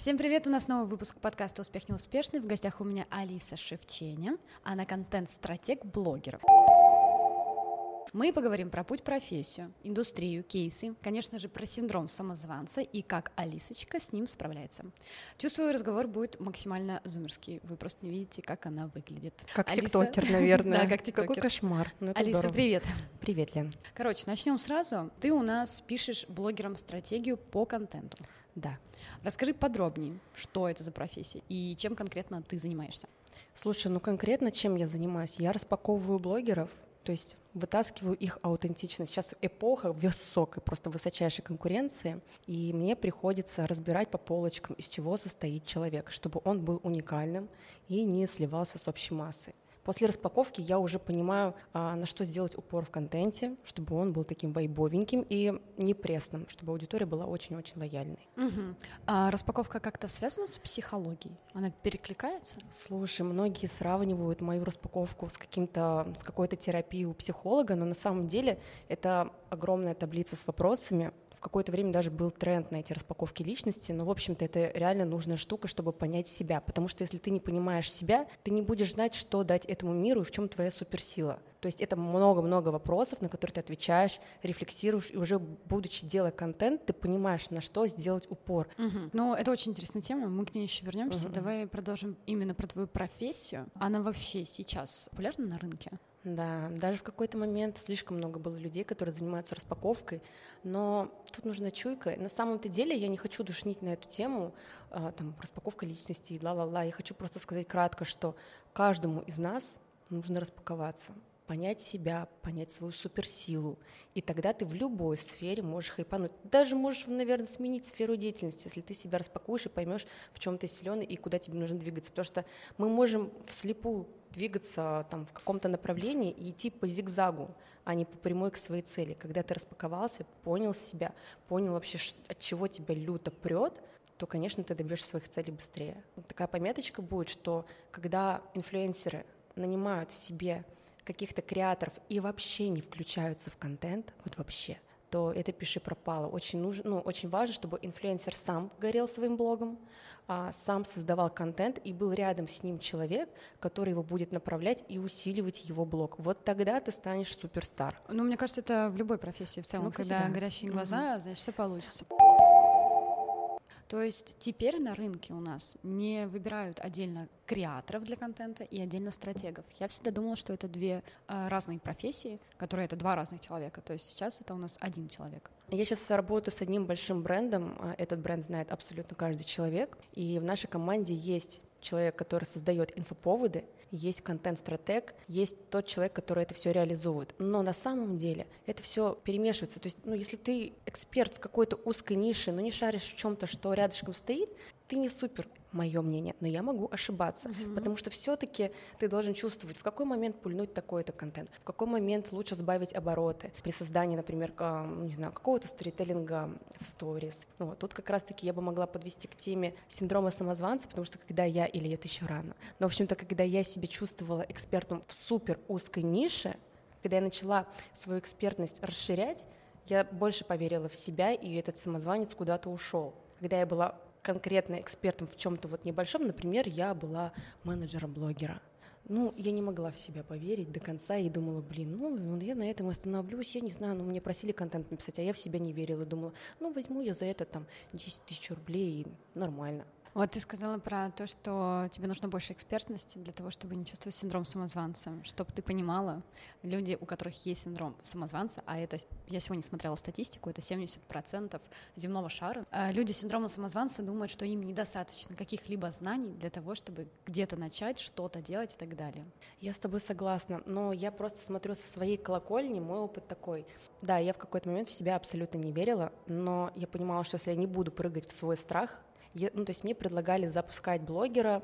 Всем привет! У нас новый выпуск подкаста «Успех неуспешный». В гостях у меня Алиса Шевченя, она контент-стратег блогеров. Мы поговорим про путь, профессию, индустрию, кейсы, конечно же, про синдром самозванца и как Алисочка с ним справляется. Чувствую, разговор будет максимально зумерский. Вы просто не видите, как она выглядит. Как Алиса... тиктокер, наверное. Да, как тиктокер. Какой кошмар. Ну, Алиса, здорово. привет. Привет, Лен. Короче, начнем сразу. Ты у нас пишешь блогерам стратегию по контенту. Да. Расскажи подробнее, что это за профессия и чем конкретно ты занимаешься. Слушай, ну конкретно чем я занимаюсь? Я распаковываю блогеров, то есть вытаскиваю их аутентичность. Сейчас эпоха высокой, просто высочайшей конкуренции, и мне приходится разбирать по полочкам, из чего состоит человек, чтобы он был уникальным и не сливался с общей массой. После распаковки я уже понимаю, а, на что сделать упор в контенте, чтобы он был таким вайбовеньким и не пресным, чтобы аудитория была очень-очень лояльной. Угу. А распаковка как-то связана с психологией? Она перекликается? Слушай, многие сравнивают мою распаковку с каким-то, с какой-то терапией у психолога, но на самом деле это огромная таблица с вопросами, в какое-то время даже был тренд на эти распаковки личности, но, в общем-то, это реально нужная штука, чтобы понять себя, потому что если ты не понимаешь себя, ты не будешь знать, что дать этому миру и в чем твоя суперсила. То есть это много-много вопросов, на которые ты отвечаешь, рефлексируешь, и уже будучи делая контент, ты понимаешь, на что сделать упор. Угу. Ну, это очень интересная тема, мы к ней еще вернемся. Угу. Давай продолжим именно про твою профессию. Она вообще сейчас популярна на рынке? Да, даже в какой-то момент слишком много было людей, которые занимаются распаковкой, но тут нужна чуйка. На самом-то деле я не хочу душнить на эту тему, а, там, распаковка личности и ла-ла-ла. Я хочу просто сказать кратко, что каждому из нас нужно распаковаться понять себя, понять свою суперсилу. И тогда ты в любой сфере можешь хайпануть. Даже можешь, наверное, сменить сферу деятельности, если ты себя распакуешь и поймешь, в чем ты силен и куда тебе нужно двигаться. Потому что мы можем вслепую двигаться там, в каком-то направлении и идти по зигзагу, а не по прямой к своей цели. Когда ты распаковался, понял себя, понял вообще, от чего тебя люто прет, то, конечно, ты добьешься своих целей быстрее. Такая пометочка будет, что когда инфлюенсеры нанимают себе каких-то креаторов и вообще не включаются в контент, вот вообще, то это пиши пропало. Очень, нужно, ну, очень важно, чтобы инфлюенсер сам горел своим блогом, а, сам создавал контент и был рядом с ним человек, который его будет направлять и усиливать его блог. Вот тогда ты станешь суперстар. Ну, мне кажется, это в любой профессии в целом, ну, когда да. горящие глаза, угу. значит, все получится. То есть теперь на рынке у нас не выбирают отдельно креаторов для контента и отдельно стратегов. Я всегда думала, что это две э, разные профессии, которые это два разных человека. То есть сейчас это у нас один человек. Я сейчас работаю с одним большим брендом. А, этот бренд знает абсолютно каждый человек. И в нашей команде есть человек, который создает инфоповоды, есть контент-стратег, есть тот человек, который это все реализует. Но на самом деле это все перемешивается. То есть, ну, если ты эксперт в какой-то узкой нише, но не шаришь в чем-то, что рядышком стоит, ты не супер, мое мнение, но я могу ошибаться, uh-huh. потому что все-таки ты должен чувствовать, в какой момент пульнуть такой-то контент, в какой момент лучше сбавить обороты при создании, например, не знаю, какого-то сторителлинга в сторис. Ну, вот, тут как раз-таки я бы могла подвести к теме синдрома самозванца, потому что когда я, или это еще рано, но, в общем-то, когда я себя чувствовала экспертом в супер узкой нише, когда я начала свою экспертность расширять, я больше поверила в себя, и этот самозванец куда-то ушел. Когда я была конкретно экспертом в чем-то вот небольшом, например, я была менеджером блогера. Ну, я не могла в себя поверить до конца и думала, блин, ну, ну я на этом остановлюсь, я не знаю, ну, мне просили контент написать, а я в себя не верила, думала, ну, возьму я за это там 10 тысяч рублей, и нормально. Вот ты сказала про то, что тебе нужно больше экспертности для того, чтобы не чувствовать синдром самозванца. Чтобы ты понимала, люди, у которых есть синдром самозванца, а это, я сегодня смотрела статистику, это 70% земного шара, а люди с синдромом самозванца думают, что им недостаточно каких-либо знаний для того, чтобы где-то начать, что-то делать и так далее. Я с тобой согласна, но я просто смотрю со своей колокольни, мой опыт такой. Да, я в какой-то момент в себя абсолютно не верила, но я понимала, что если я не буду прыгать в свой страх, я, ну, то есть мне предлагали запускать блогера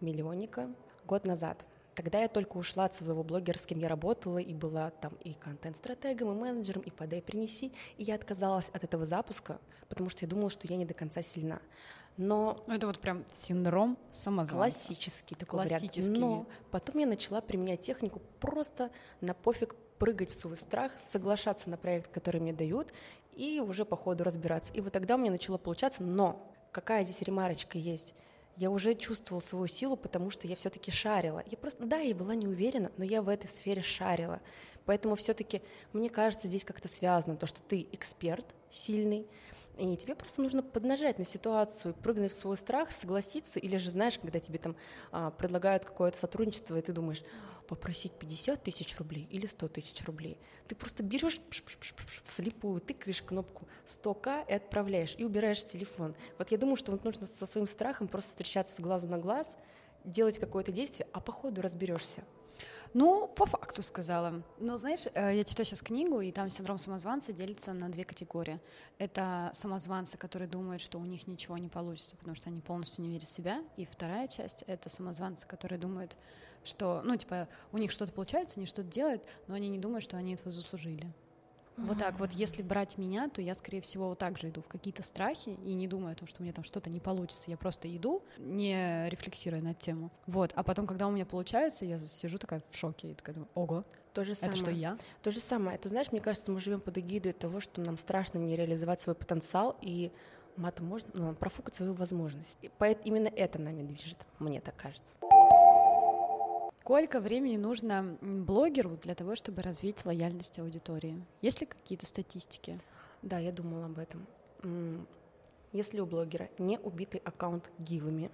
миллионника год назад. Тогда я только ушла от своего блогера, с кем я работала, и была там и контент-стратегом, и менеджером, и подай, принеси. И я отказалась от этого запуска, потому что я думала, что я не до конца сильна. Но ну, это вот прям синдром самозванца. Классический такой Классический. вариант. Но потом я начала применять технику просто на пофиг прыгать в свой страх, соглашаться на проект, который мне дают, и уже по ходу разбираться. И вот тогда у меня начало получаться, но какая здесь ремарочка есть? Я уже чувствовала свою силу, потому что я все-таки шарила. Я просто, да, я была не уверена, но я в этой сфере шарила. Поэтому все-таки, мне кажется, здесь как-то связано то, что ты эксперт сильный, и тебе просто нужно поднажать на ситуацию, прыгнуть в свой страх, согласиться, или же, знаешь, когда тебе там а, предлагают какое-то сотрудничество, и ты думаешь, попросить 50 тысяч рублей или 100 тысяч рублей. Ты просто берешь вслепую, тыкаешь кнопку 100к и отправляешь, и убираешь телефон. Вот я думаю, что вот нужно со своим страхом просто встречаться с глазу на глаз, делать какое-то действие, а по ходу разберешься. Ну, по факту сказала. Но знаешь, э, я читаю сейчас книгу, и там синдром самозванца делится на две категории. Это самозванцы, которые думают, что у них ничего не получится, потому что они полностью не верят в себя. И вторая часть — это самозванцы, которые думают, что, ну, типа, у них что-то получается, они что-то делают, но они не думают, что они этого заслужили. Вот так вот, если брать меня, то я, скорее всего, вот так же иду в какие-то страхи и не думаю о том, что у меня там что-то не получится. Я просто иду, не рефлексируя над тему. Вот, а потом, когда у меня получается, я сижу такая в шоке и такая думаю, ого, то же самое. Это что я? То же самое. Это знаешь, мне кажется, мы живем под эгидой того, что нам страшно не реализовать свой потенциал и матом можно ну, профукать свою возможность. И именно это нами движет, мне так кажется. Сколько времени нужно блогеру для того, чтобы развить лояльность аудитории? Есть ли какие-то статистики? Да, я думала об этом. Если у блогера не убитый аккаунт гивами,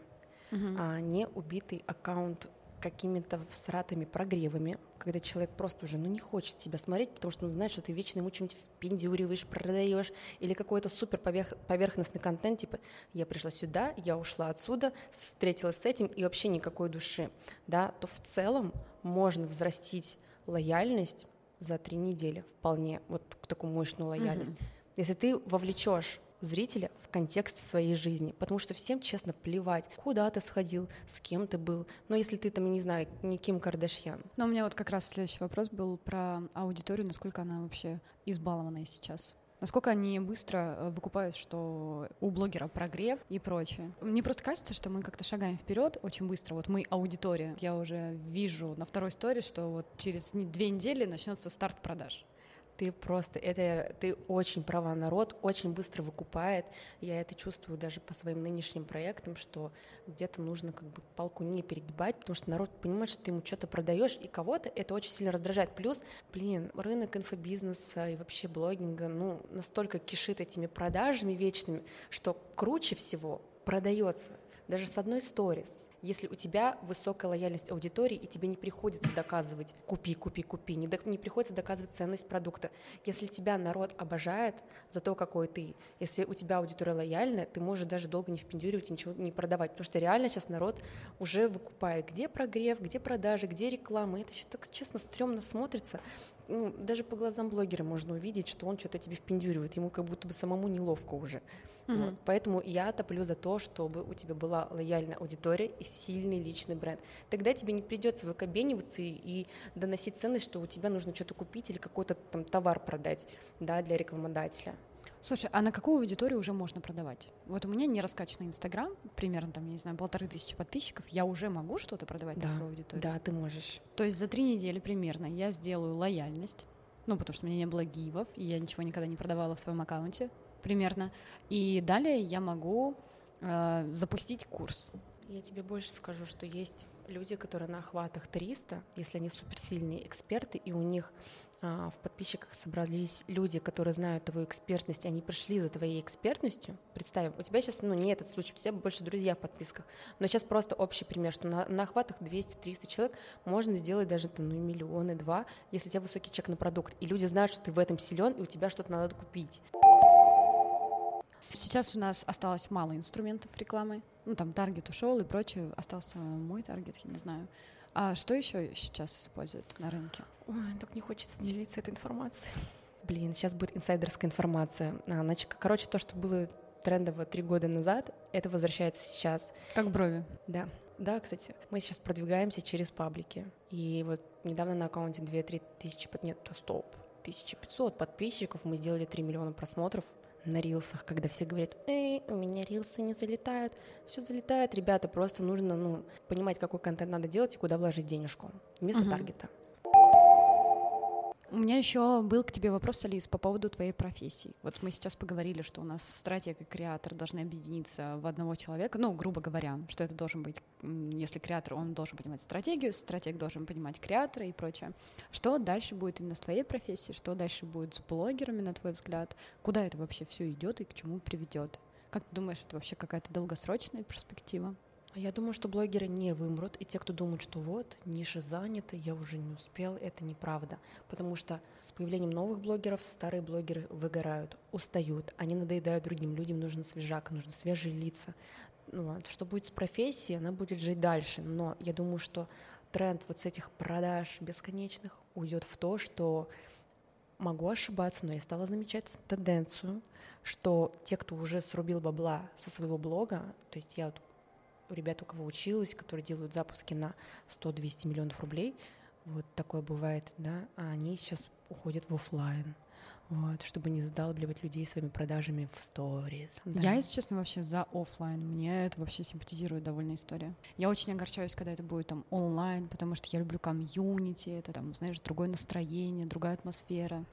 угу. а не убитый аккаунт какими-то всратыми прогревами, когда человек просто уже ну, не хочет тебя смотреть, потому что он знает, что ты вечно ему что-нибудь впендюриваешь, продаешь, или какой-то супер поверх, поверхностный контент, типа я пришла сюда, я ушла отсюда, встретилась с этим, и вообще никакой души, да, то в целом можно взрастить лояльность за три недели вполне, вот такую мощную лояльность. Mm-hmm. Если ты вовлечешь зрителя в контекст своей жизни, потому что всем, честно, плевать, куда ты сходил, с кем ты был, но если ты там, не знаю, не Ким Кардашьян. Но у меня вот как раз следующий вопрос был про аудиторию, насколько она вообще избалованная сейчас. Насколько они быстро э, выкупают, что у блогера прогрев и прочее. Мне просто кажется, что мы как-то шагаем вперед очень быстро. Вот мы аудитория. Я уже вижу на второй истории, что вот через две недели начнется старт продаж ты просто, это, ты очень права, народ очень быстро выкупает, я это чувствую даже по своим нынешним проектам, что где-то нужно как бы палку не перегибать, потому что народ понимает, что ты ему что-то продаешь, и кого-то это очень сильно раздражает. Плюс, блин, рынок инфобизнеса и вообще блогинга, ну, настолько кишит этими продажами вечными, что круче всего продается даже с одной сторис, если у тебя высокая лояльность аудитории, и тебе не приходится доказывать «купи, купи, купи», не, до, не приходится доказывать ценность продукта. Если тебя народ обожает за то, какой ты, если у тебя аудитория лояльная, ты можешь даже долго не впендюривать и ничего не продавать, потому что реально сейчас народ уже выкупает, где прогрев, где продажи, где реклама. Это еще так, честно, стрёмно смотрится. Ну, даже по глазам блогера можно увидеть, что он что-то тебе впендюривает, ему как будто бы самому неловко уже. Mm-hmm. Вот. Поэтому я топлю за то, чтобы у тебя была лояльная аудитория и сильный личный бренд. Тогда тебе не придется выкобениваться и, и доносить ценность, что у тебя нужно что-то купить или какой-то там товар продать да, для рекламодателя. Слушай, а на какую аудиторию уже можно продавать? Вот у меня не раскачанный Инстаграм, примерно там, не знаю, полторы тысячи подписчиков, я уже могу что-то продавать да, на свою аудиторию? Да, ты можешь. То есть за три недели примерно я сделаю лояльность, ну, потому что у меня не было гивов, и я ничего никогда не продавала в своем аккаунте примерно. И далее я могу э, запустить курс. Я тебе больше скажу, что есть люди, которые на охватах 300, если они суперсильные эксперты, и у них в подписчиках собрались люди, которые знают твою экспертность, они пришли за твоей экспертностью. Представим, у тебя сейчас, ну, не этот случай, у тебя больше друзья в подписках, но сейчас просто общий пример, что на, на охватах 200-300 человек можно сделать даже там, ну, миллионы, два, если у тебя высокий чек на продукт, и люди знают, что ты в этом силен, и у тебя что-то надо купить. Сейчас у нас осталось мало инструментов рекламы. Ну, там таргет ушел и прочее. Остался мой таргет, я не знаю. А что еще сейчас используют на рынке? Ой, так не хочется делиться этой информацией. Блин, сейчас будет инсайдерская информация. А, значит, короче, то, что было трендово три года назад, это возвращается сейчас. Как брови. Да. Да, кстати, мы сейчас продвигаемся через паблики. И вот недавно на аккаунте 2-3 тысячи, нет, стоп, 1500 подписчиков, мы сделали 3 миллиона просмотров на рилсах, когда все говорят, эй, у меня рилсы не залетают, все залетает, ребята, просто нужно ну, понимать, какой контент надо делать и куда вложить денежку вместо uh-huh. таргета. У меня еще был к тебе вопрос, Алис, по поводу твоей профессии. Вот мы сейчас поговорили, что у нас стратег и креатор должны объединиться в одного человека, ну, грубо говоря, что это должен быть, если креатор, он должен понимать стратегию, стратег должен понимать креатора и прочее. Что дальше будет именно с твоей профессией, что дальше будет с блогерами, на твой взгляд? Куда это вообще все идет и к чему приведет? Как ты думаешь, это вообще какая-то долгосрочная перспектива? Я думаю, что блогеры не вымрут, и те, кто думают, что вот, ниша занята, я уже не успел, это неправда. Потому что с появлением новых блогеров старые блогеры выгорают, устают, они надоедают другим людям, нужен свежак, нужны свежие лица. Ну, вот. Что будет с профессией, она будет жить дальше. Но я думаю, что тренд вот с этих продаж бесконечных уйдет в то, что могу ошибаться, но я стала замечать тенденцию, что те, кто уже срубил бабла со своего блога, то есть я вот ребят, у кого училась, которые делают запуски на 100-200 миллионов рублей, вот такое бывает, да, а они сейчас уходят в офлайн. Вот, чтобы не задалбливать людей своими продажами в сторис. Да. Я, если честно, вообще за офлайн. Мне это вообще симпатизирует довольно история. Я очень огорчаюсь, когда это будет там онлайн, потому что я люблю комьюнити, это там, знаешь, другое настроение, другая атмосфера.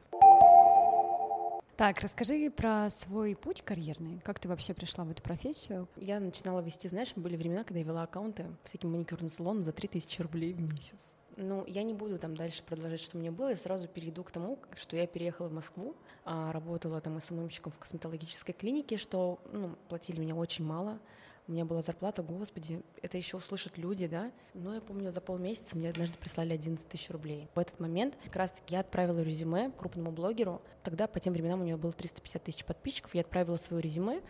Так, расскажи про свой путь карьерный. Как ты вообще пришла в эту профессию? Я начинала вести, знаешь, были времена, когда я вела аккаунты всяким маникюрным салоном за 3000 рублей в месяц. Ну, я не буду там дальше продолжать, что меня было. Я сразу перейду к тому, что я переехала в Москву, а, работала там СММщиком в косметологической клинике, что ну, платили меня очень мало. У меня была зарплата, господи, это еще услышат люди, да? Но я помню, за полмесяца мне однажды прислали 11 тысяч рублей. В этот момент как раз я отправила резюме крупному блогеру. Тогда по тем временам у нее было 350 тысяч подписчиков. Я отправила свое резюме,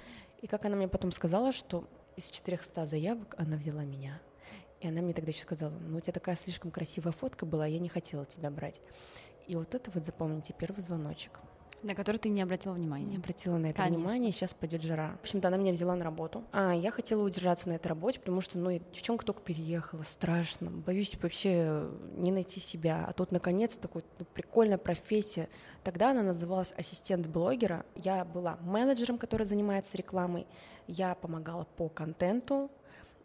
и как она мне потом сказала, что из 400 заявок она взяла меня. И она мне тогда еще сказала, ну у тебя такая слишком красивая фотка была, я не хотела тебя брать. И вот это вот запомните, первый звоночек. На который ты не обратила внимания. Не обратила на это Конечно. внимание, сейчас пойдет жара. В общем-то, она меня взяла на работу. А я хотела удержаться на этой работе, потому что, ну, девчонка только переехала, страшно. Боюсь вообще не найти себя. А тут, наконец, такой ну, прикольная профессия. Тогда она называлась ассистент блогера. Я была менеджером, который занимается рекламой. Я помогала по контенту,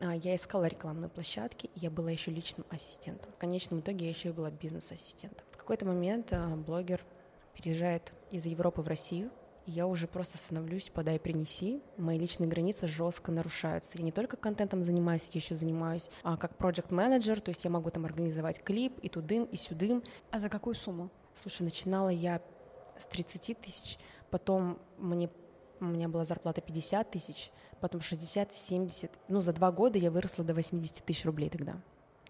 а, я искала рекламные площадки, я была еще личным ассистентом. В конечном итоге я еще и была бизнес-ассистентом. В какой-то момент а, блогер переезжает из Европы в Россию, и я уже просто становлюсь подай принеси. Мои личные границы жестко нарушаются. Я не только контентом занимаюсь, я еще занимаюсь а, как проект менеджер то есть я могу там организовать клип и тудым, и сюдым. А за какую сумму? Слушай, начинала я с 30 тысяч, потом мне, у меня была зарплата 50 тысяч, потом 60, 70. Ну, за два года я выросла до 80 тысяч рублей тогда.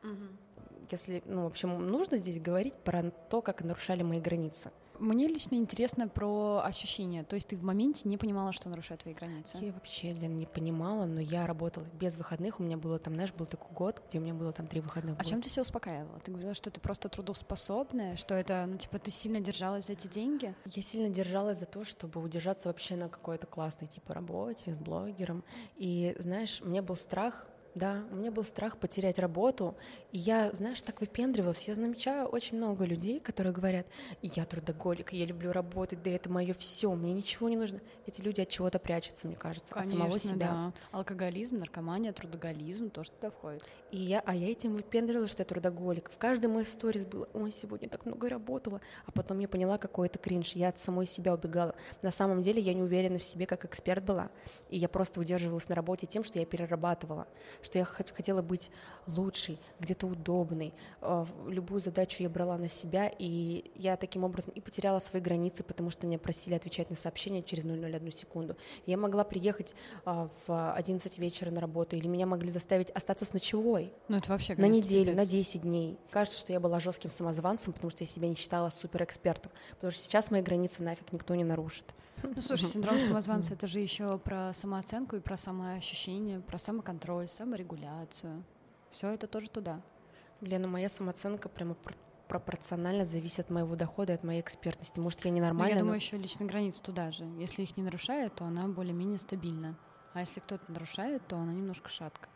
Угу. Если, ну, в общем, нужно здесь говорить про то, как нарушали мои границы. Мне лично интересно про ощущения. То есть ты в моменте не понимала, что нарушает твои границы? Я вообще, Лен, не понимала, но я работала без выходных. У меня было там, знаешь, был такой год, где у меня было там три выходных. А чем ты себя успокаивала? Ты говорила, что ты просто трудоспособная, что это, ну, типа, ты сильно держалась за эти деньги? Я сильно держалась за то, чтобы удержаться вообще на какой-то классной, типа, работе с блогером. И, знаешь, меня был страх да, у меня был страх потерять работу, и я, знаешь, так выпендривалась. Я замечаю очень много людей, которые говорят, я трудоголик, я люблю работать, да это мое все, мне ничего не нужно. Эти люди от чего-то прячутся, мне кажется, Конечно, от самого себя. Да. Алкоголизм, наркомания, трудоголизм тоже туда входит. И я, а я этим выпендривалась, что я трудоголик. В каждой моей сторис было, ой, сегодня так много работала, а потом я поняла, какой это кринж. Я от самой себя убегала. На самом деле я не уверена в себе, как эксперт была, и я просто удерживалась на работе тем, что я перерабатывала, что я хотела быть лучшей, где-то удобной. А, любую задачу я брала на себя, и я таким образом и потеряла свои границы, потому что меня просили отвечать на сообщения через 001 секунду. Я могла приехать а, в 11 вечера на работу, или меня могли заставить остаться с ночевой. Ну, это вообще, На неделю, на 10 дней. Кажется, что я была жестким самозванцем, потому что я себя не считала суперэкспертом. Потому что сейчас мои границы нафиг никто не нарушит. Ну, слушай, синдром самозванца — это же еще про самооценку и про самоощущение, про самоконтроль, саморегуляцию. Все это тоже туда. Лена, моя самооценка прямо пропорционально зависит от моего дохода от моей экспертности. Может, я ненормальная? Но я думаю, но... еще личные границы туда же. Если их не нарушает, то она более-менее стабильна. А если кто-то нарушает, то она немножко шатка.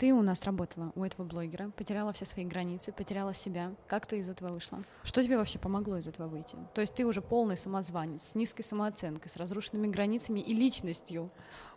Ты у нас работала у этого блогера, потеряла все свои границы, потеряла себя. Как ты из этого вышла? Что тебе вообще помогло из этого выйти? То есть ты уже полный самозванец, с низкой самооценкой, с разрушенными границами и личностью.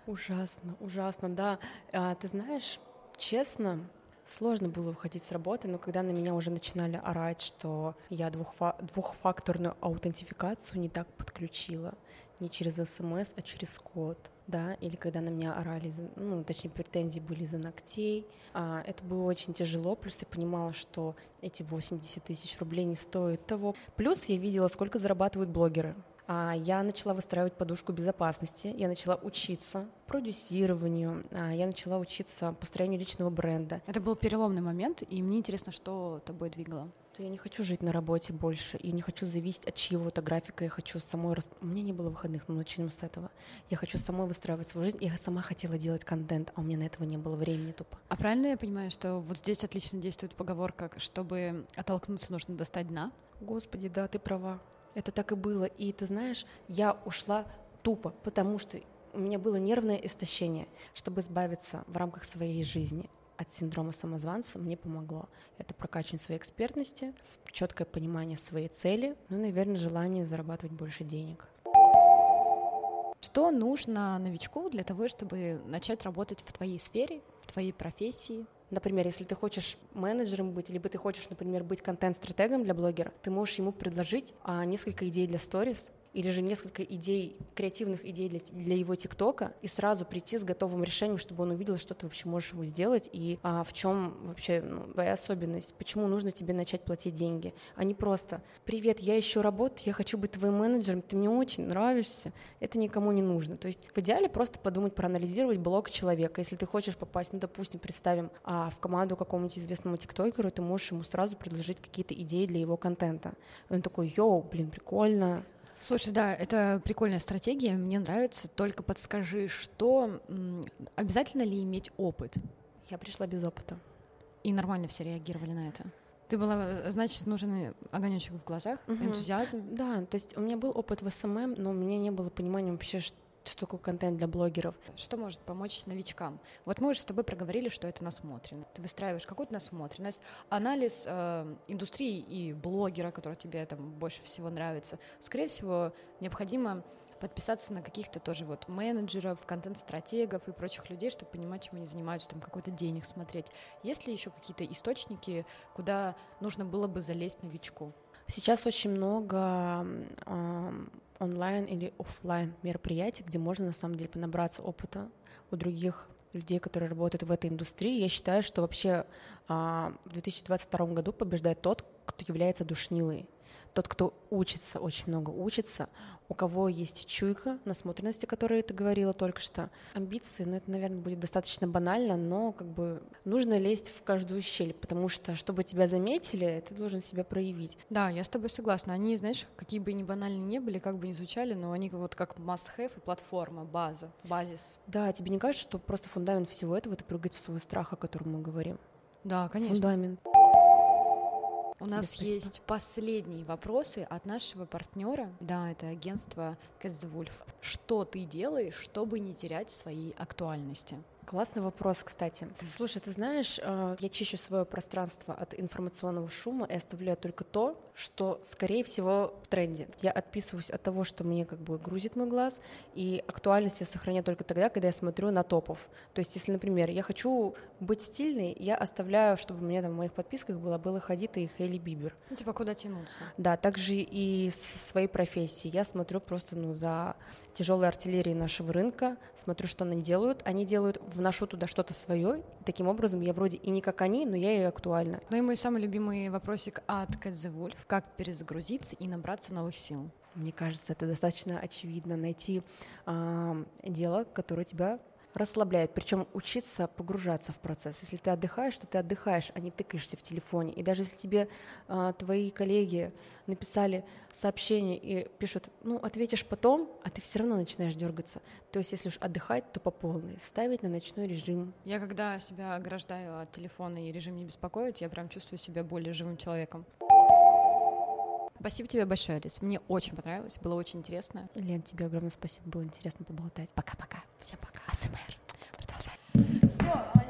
Ужасно, ужасно, да. А, ты знаешь, честно, Сложно было выходить с работы, но когда на меня уже начинали орать, что я двухфа- двухфакторную аутентификацию не так подключила, не через смс, а через код, да, или когда на меня орали, ну, точнее, претензии были за ногтей, а, это было очень тяжело, плюс я понимала, что эти 80 тысяч рублей не стоят того. Плюс я видела, сколько зарабатывают блогеры, я начала выстраивать подушку безопасности, я начала учиться продюсированию, а, я начала учиться построению личного бренда. Это был переломный момент, и мне интересно, что тобой двигало. Я не хочу жить на работе больше, и не хочу зависеть от чьего-то графика, я хочу самой... У меня не было выходных, но начнем с этого. Я хочу самой выстраивать свою жизнь, я сама хотела делать контент, а у меня на этого не было времени тупо. А правильно я понимаю, что вот здесь отлично действует поговорка, чтобы оттолкнуться, нужно достать дна? Господи, да, ты права. Это так и было. И ты знаешь, я ушла тупо, потому что у меня было нервное истощение. Чтобы избавиться в рамках своей жизни от синдрома самозванца, мне помогло. Это прокачивание своей экспертности, четкое понимание своей цели, ну, наверное, желание зарабатывать больше денег. Что нужно новичку для того, чтобы начать работать в твоей сфере, в твоей профессии? Например, если ты хочешь менеджером быть, либо ты хочешь, например, быть контент-стратегом для блогера, ты можешь ему предложить а, несколько идей для сторис, или же несколько идей, креативных идей для, для его ТикТока, и сразу прийти с готовым решением, чтобы он увидел, что ты вообще можешь ему сделать, и а, в чем вообще ну, твоя особенность, почему нужно тебе начать платить деньги, а не просто «Привет, я ищу работу, я хочу быть твоим менеджером, ты мне очень нравишься», это никому не нужно. То есть в идеале просто подумать, проанализировать блог человека. Если ты хочешь попасть, ну, допустим, представим, а, в команду какому-нибудь известному тиктокеру, ты можешь ему сразу предложить какие-то идеи для его контента. Он такой «Yo, блин, прикольно, Слушай, да, это прикольная стратегия, мне нравится. Только подскажи, что обязательно ли иметь опыт? Я пришла без опыта. И нормально все реагировали на это? Ты была, значит, нужен огонечек в глазах, угу. энтузиазм. Да, то есть у меня был опыт в SMM, но у меня не было понимания вообще, что такое контент для блогеров. Что может помочь новичкам? Вот мы уже с тобой проговорили, что это насмотрено. Ты выстраиваешь какую-то насмотренность, анализ э, индустрии и блогера, который тебе там больше всего нравится. Скорее всего, необходимо подписаться на каких-то тоже вот менеджеров, контент-стратегов и прочих людей, чтобы понимать, чем они занимаются, там какой-то денег смотреть. Есть ли еще какие-то источники, куда нужно было бы залезть новичку? Сейчас очень много э, онлайн или офлайн мероприятий, где можно на самом деле понабраться опыта у других людей, которые работают в этой индустрии. Я считаю, что вообще а, в 2022 году побеждает тот, кто является душнилой тот, кто учится, очень много учится, у кого есть чуйка, насмотренности, о которой ты говорила только что, амбиции, ну это, наверное, будет достаточно банально, но как бы нужно лезть в каждую щель, потому что, чтобы тебя заметили, ты должен себя проявить. Да, я с тобой согласна. Они, знаешь, какие бы ни банальные не были, как бы ни звучали, но они вот как must-have и платформа, база, базис. Да, тебе не кажется, что просто фундамент всего этого — это прыгать в свой страх, о котором мы говорим? Да, конечно. Фундамент. У нас спасибо. есть последние вопросы от нашего партнера. Да, это агентство Cats Wolf. Что ты делаешь, чтобы не терять своей актуальности? Классный вопрос, кстати. Слушай, ты знаешь, э, я чищу свое пространство от информационного шума и оставляю только то, что, скорее всего, в тренде. Я отписываюсь от того, что мне как бы грузит мой глаз, и актуальность я сохраняю только тогда, когда я смотрю на топов. То есть, если, например, я хочу быть стильной, я оставляю, чтобы у меня там в моих подписках было было Хадита и Хейли Бибер. Ну, типа, куда тянуться? Да, также и с своей профессии. Я смотрю просто ну, за тяжелой артиллерией нашего рынка, смотрю, что они делают. Они делают вношу туда что-то свое, таким образом я вроде и не как они, но я и актуальна. Ну и мой самый любимый вопросик от the Wolf. Как перезагрузиться и набраться новых сил? Мне кажется, это достаточно очевидно. Найти э, дело, которое тебя расслабляет. Причем учиться погружаться в процесс. Если ты отдыхаешь, то ты отдыхаешь, а не тыкаешься в телефоне. И даже если тебе а, твои коллеги написали сообщение и пишут, ну, ответишь потом, а ты все равно начинаешь дергаться. То есть, если уж отдыхать, то по полной. Ставить на ночной режим. Я когда себя ограждаю от телефона и режим не беспокоит, я прям чувствую себя более живым человеком. Спасибо тебе большое, Алис. Мне очень понравилось, было очень интересно. Лен, тебе огромное спасибо, было интересно поболтать. Пока-пока. Всем пока. АСМР. Продолжай. Все, а